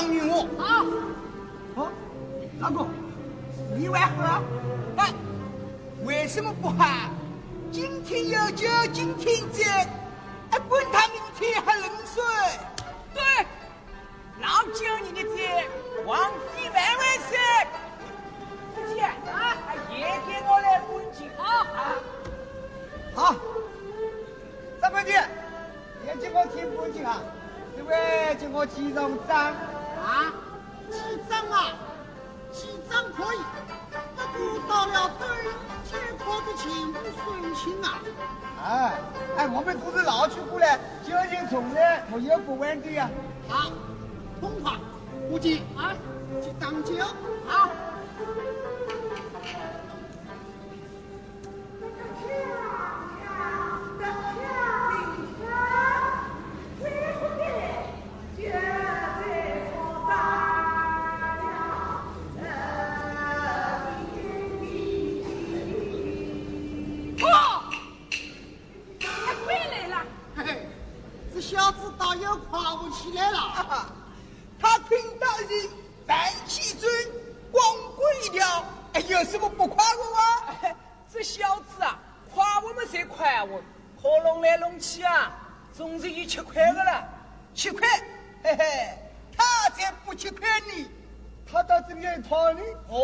当女巫。啊，老公，你为何但为什么不喊“今天有酒今天醉”，哎滚他明天还冷水？对，老酒你的醉，皇帝万万岁！夫妻啊，也给我来滚酒啊！好。三伯爹，你个听风景啊，因为经过集中张啊，几张啊？几张可以？不过到了冬天，可得全不顺心啊！哎，哎，我们只是老去过来，交警从来没有过问题啊。好，通话，估计啊，去当交。好。靠弄来弄去啊总是有七块的啦七块嘿嘿他才不七块呢。他到这边讨呢哦。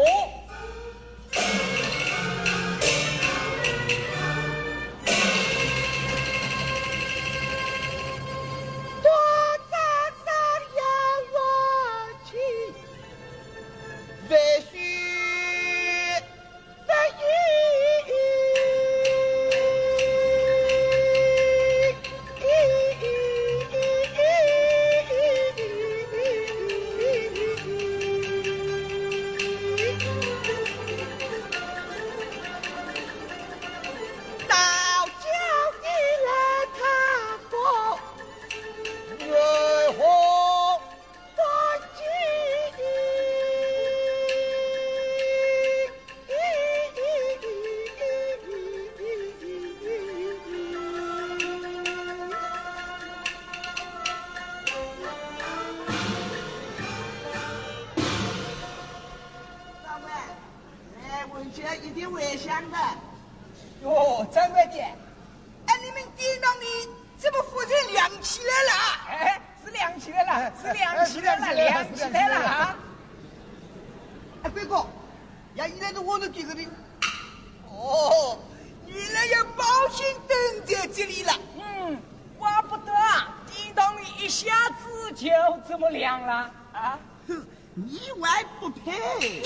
要报险等在这里了。嗯，怪不得啊，叮里一下子就这么亮了啊！哼，你还不配！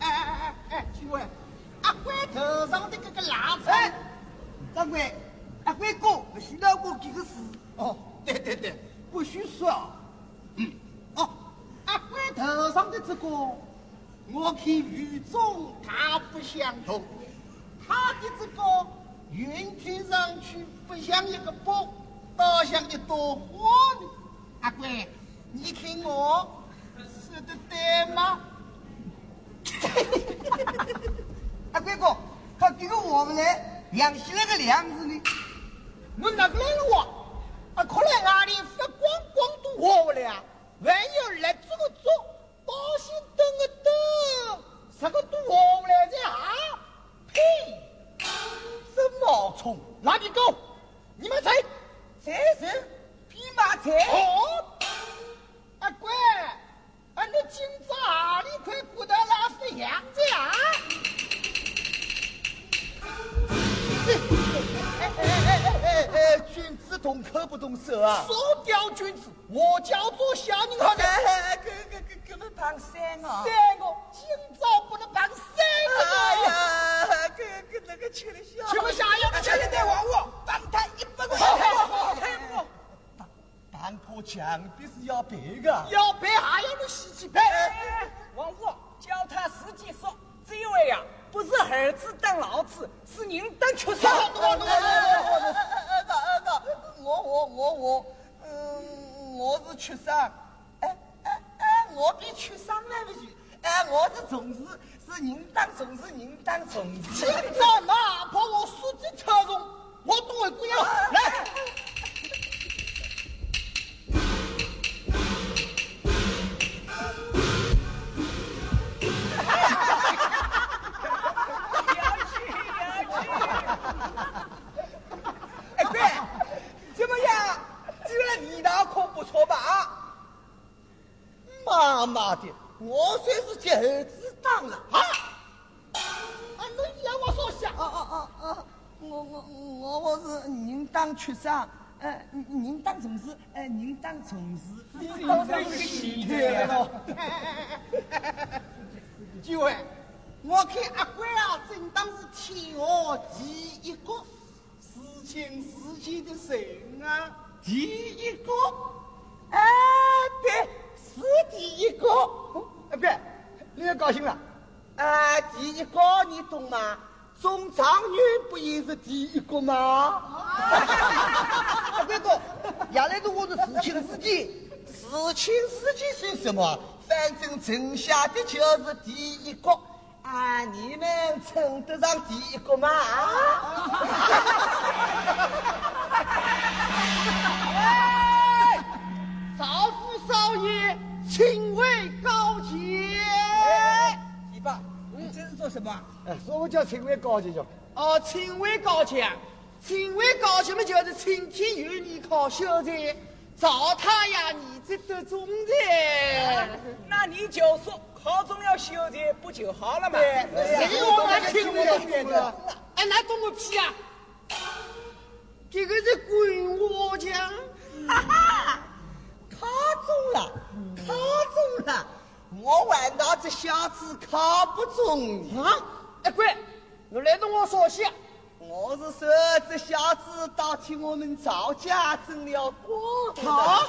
哎 哎哎，去问阿贵头上的这个蜡尘。掌柜，阿贵哥，许了我这个事。哦，对对对，不许说。嗯，哦，阿贵头上的这个。我看与众大不相同。他的这个云听上去不像一个包，倒像一朵花呢。阿贵，你看我说的对吗？阿贵哥，他这个我们来亮起来个亮子呢。我哪个来了我？啊，可能阿里发光光都活不了，还有来做的做，保险灯的。个毒来啊！呸！毛虫、哪里狗，你们谁？谁谁？匹马贼！哦！啊乖，俺那君子啊，你快过来拉是呀子啊！哎哎哎哎哎！君子动口不动手啊！说调君子，我叫做小人好哥。三个，今早不能办三个！哎呀，给给那个吃的下吃不下，要不欠的得忘我，放他一百块钱。好，好，好，好，破墙必是要赔的。要赔，还要你自己赔。王五，叫他实际说，这位呀，不是儿子当老子，是您当畜生。二哥，二哥，我我我我，嗯，我是畜生。我比区上来不及。哎，我是从事，是人当从事，人当从事。今朝哪怕我书记车中，我都会这样来。我算是叫儿子当了啊！啊，我说下。啊啊啊啊！我我我我是您当畜生，呃，您当从事，呃，您当从事。你当个戏团喽？几位，我看阿贵啊，真当是天下第一个事情事情的神啊！第一个，哎，对。是第一个，哎，别，你要高兴了。啊，第一个你懂吗？中状元不也是第一个吗？啊，别个，原来是我的事情司机，事情司机算什么？反正剩下的就是第一个。啊，你们称得上第一个吗？啊，少府少爷。请位高见。弟爸，你这是做什么？哎，说我叫请位高见就。哦，请位高见，请位高见嘛，就是请天有你靠秀才，赵太阳你这得中才。那你就说考中了秀才不就好了嘛？谁我来请位的？哎，那懂个屁啊！这个是滚我讲，哈哈。考中了，考中了！我玩到这小子考不中啊！哎，乖，你来同我说下，我是说这小子倒替我们赵家争了光。好，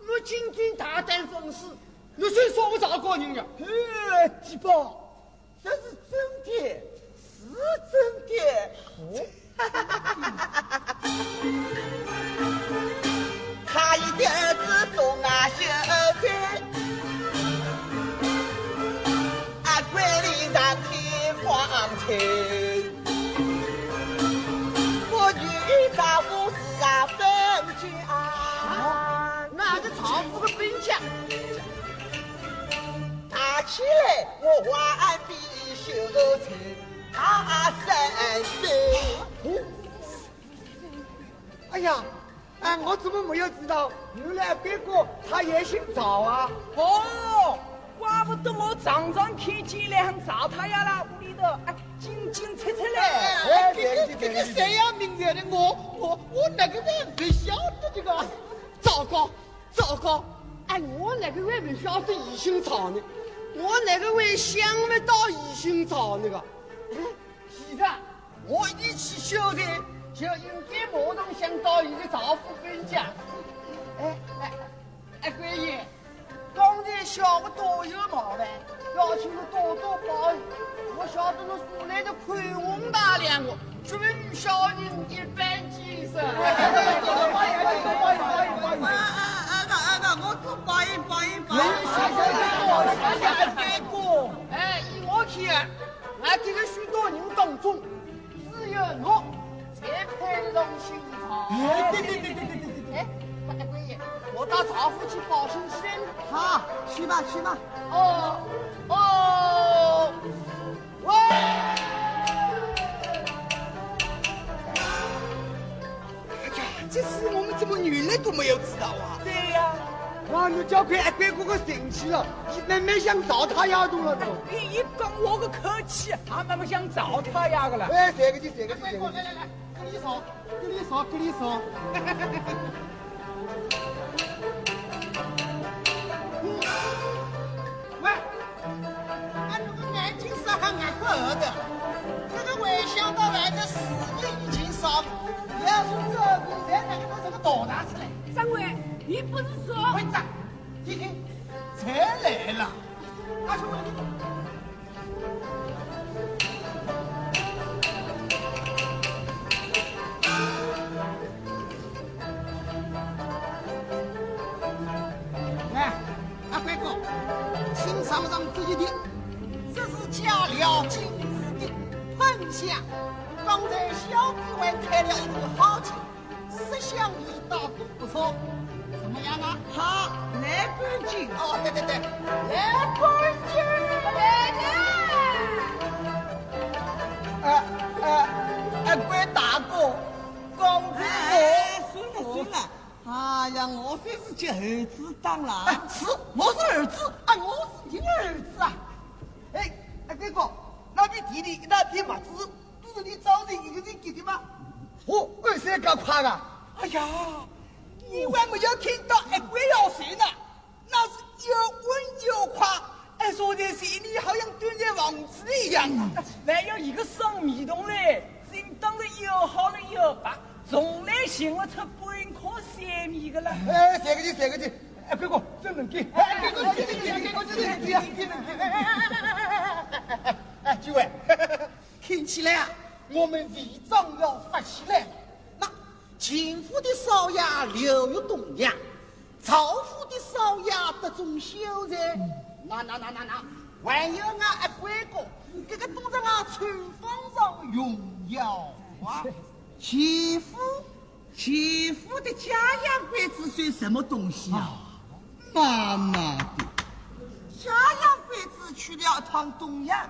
我今天大胆放肆，你谁说我赵国人呀？呃，地宝，这是真的，是真的。哦，哈哈哈哈哈哈！他一的儿子东啊秀才，啊官里上天光彩。我女丈夫是啊本家，那是丈夫的本家。打起来我万比秀才他三岁。哎呀！哎，我怎么没有知道？原来别个他也姓赵啊！哦，怪不得我常常看见两赵太阳啦，屋里头哎，进进出出嘞！哎，这个这个谁呀？名字的我我我那个人不晓得这个，糟糕糟糕！哎，我那个人不晓得宜姓赵呢，我那个人想不到宜姓赵那个。其实我一起晓得。就应该马上想到你的丈夫本家。哎哎哎，官爷，刚才小的多有麻烦，要请你多多包涵。我晓得你素来的宽宏大量的，绝非女小人一般见识。包养包养包养包养包养！啊啊啊啊啊！我做包养包养包养。谢谢谢谢谢哥。哎，依我看，俺这个许多人当中，只有我。才配得上新朝。哎，对对对对对对对！哎，大官爷，我到赵府去报信先。好，去吧去吧。哦哦，喂！哎呀，这事我们怎么原来都没有知道啊？对呀。哇，你叫快阿官哥哥生气了，慢慢想找他丫头了都。你一讲我个客气，他慢慢想找他丫个了。哎，这个就这个就这个。来来来。跟你说，跟你说，跟你说。喂，俺那个眼睛是还眼过耳的，这个没想到外头事已经少，要是这边在那个都是个大大事嘞。掌柜，你不是说？会长，弟弟，当是，我是儿子，啊，我是你儿子啊。哎，哎，贵哥，那边地里那片麦子，都是你找人一个人给的吗？哦，二三个快啊！哎呀，你还没有听到一鬼要谁呢？那是又温又快，哎，说的心里好像蹲在房子里一样。还有一个生米桶嘞，真当然又好了又白，从来寻不出半颗三米的了。哎，三个劲，三个劲！哎，贵哥，真能给！哎，贵哥，真能给呀，真能给！哎几位，听起来啊，我们违章要发起来了。那秦府的少爷刘玉东呀，曹府的少爷德中秀才，那那那那那，还有俺阿贵哥，这个都在俺春风上荣耀啊！齐府，齐府的家养鬼子算什么东西啊？妈妈的，家养鬼子去了一趟东阳，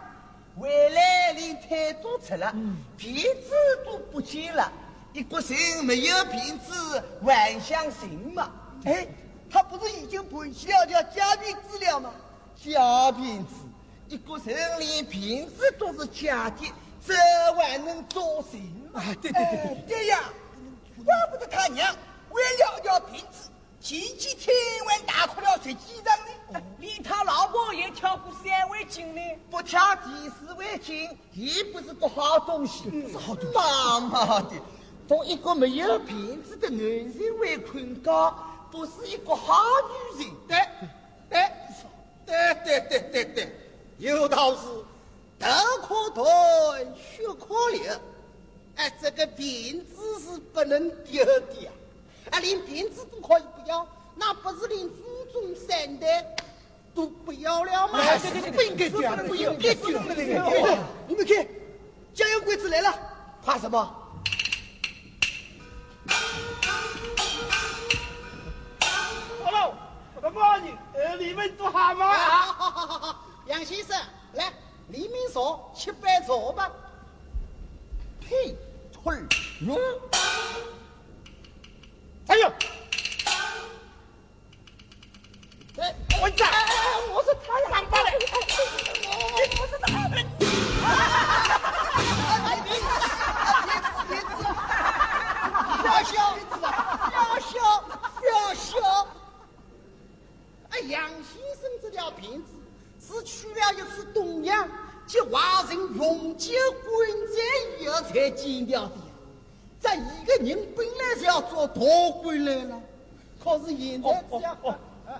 回来连腿都吃了，鼻子都不见了。一个人没有瓶子，还想行吗？哎，他不是已经盘起了条假鼻子了吗？假鼻子，一个人连鼻子都是假的，这还能做行吗？啊，对对对对，对呀，怪不得他娘为了要鼻子，前几天还大哭了十几场呢，连他老婆也跳过三围巾呢。不跳第四围巾，也不是个好东西，不是好东西。妈妈的，同一个没有鼻子的男人会困觉，不是一个好女人。对对对对对对对，有道是头可断，血可流。哎，这个辫子是不能丢的呀！啊，连辫子都可以不要，那不是连祖宗三代都不要了吗？哎对对对，不应该丢，不应该丢！你们看，江洋鬼子来了，怕什么？Hello，good morning，呃，你们做好吗？好好好好好，杨先生，来，黎明说七杯茶吧。呸！腿儿我讲，哎哎，我是他呀，上班了。你不是他。小小，小小，小小。哎，杨先生这条辫子是去了一次东阳，及华人永久关在以后才剪掉的。这一个人本来是要做大官来了，可是现在只要……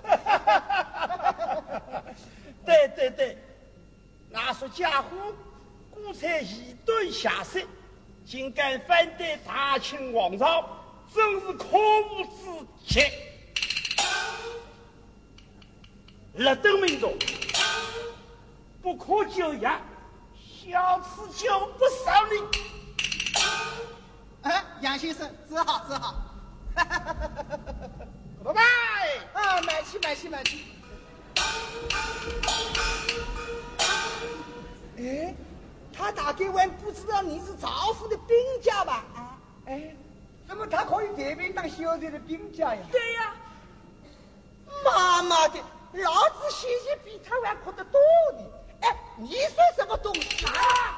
哦 对对对，那说家伙故才以顿下世，竟敢反对大清王朝，真是可恶之极！立等民众，不可久仰，小此就不少你。哎，杨先生，只好只好。拜拜。啊，买去买去买去。哎，他大概还不知道你是赵府的兵家吧？啊，哎，怎么他可以随便当小姐的兵家呀？对呀、妈妈的，老子心情比他还哭得多呢。哎，你算什么东西啊？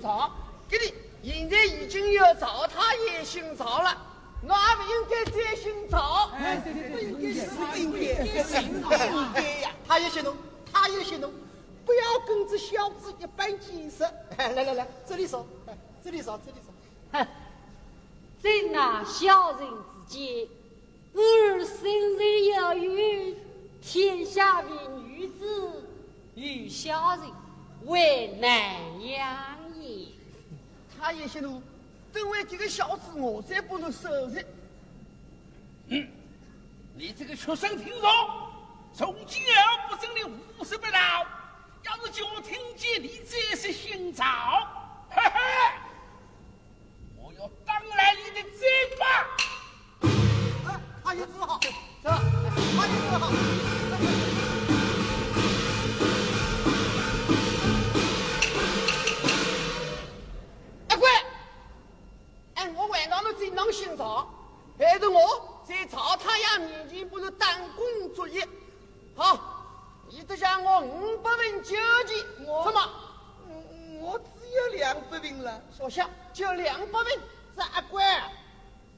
草这里现在已经有找他也姓曹了。那不应该再姓曹。哎不应该是他也不应该呀他也姓龙他也姓龙不要跟这小子一般见识来来来这里扫这里扫这里扫在那小人之间我儿生日要与天下的女子与小人为难养嗯，你这个畜生，听说从今后不准你胡说八道。要是叫我听见你这是姓赵，嘿嘿，我要当来你的嘴巴。啊，阿姨子好，走，阿姨子好。当姓赵，害得我在赵太爷面前不是当工作业。好，你得向我五百文酒钱。什么？我只有两百文了。说下就两百文，阿官。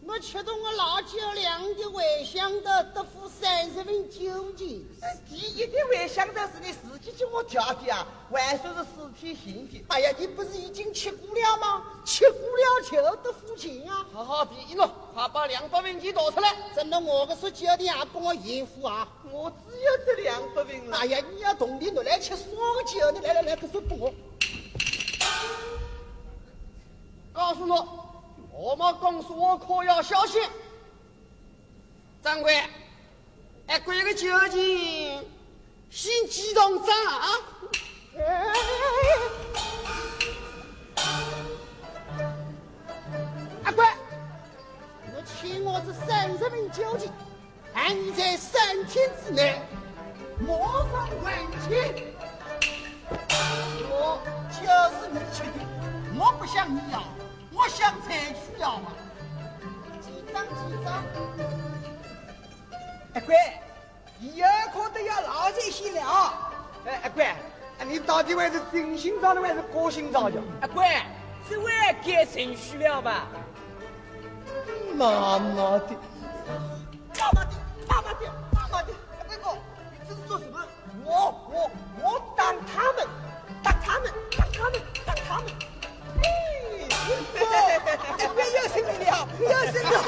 我吃到我老酒量的外乡的得付三十文酒钱。第一的外乡的是你自己叫我调的啊，还说是四天行的。哎呀，你不是已经吃过了吗？吃过了就得付钱啊！好好比了，快把两百文钱拿出来。真的，我个说酒的也帮我应付啊！我只有这两百文了。哎呀，你要同的拿来吃双个酒呢？来来来，不说我。告诉我。我们公司我可要小心。掌柜，哎，贵个酒钱，先记账账啊！阿贵，我欠我这三十瓶酒钱，喊你在三天之内马上还清。我就是你缺的，我不想你要。我想才需要嘛，几张几张？阿贵，以后可都要老在心了。哎，阿贵，你到底还是真心找的还是假心找的？阿贵，这回该程序了吧？妈妈的，妈妈的，妈妈的，妈妈的，阿贵哥。我我哎，这边有声音了，有声音了。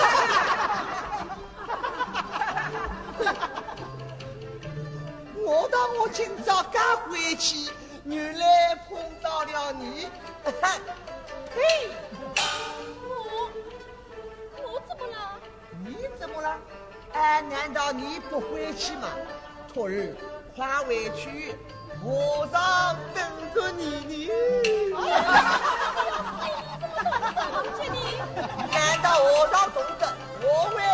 我当我今早刚回去，原来碰到了你。嘿，我我怎么了？你怎么了？哎，难道你不回去吗？徒儿，快回去，和尚等着你呢。难道我上总政？我会。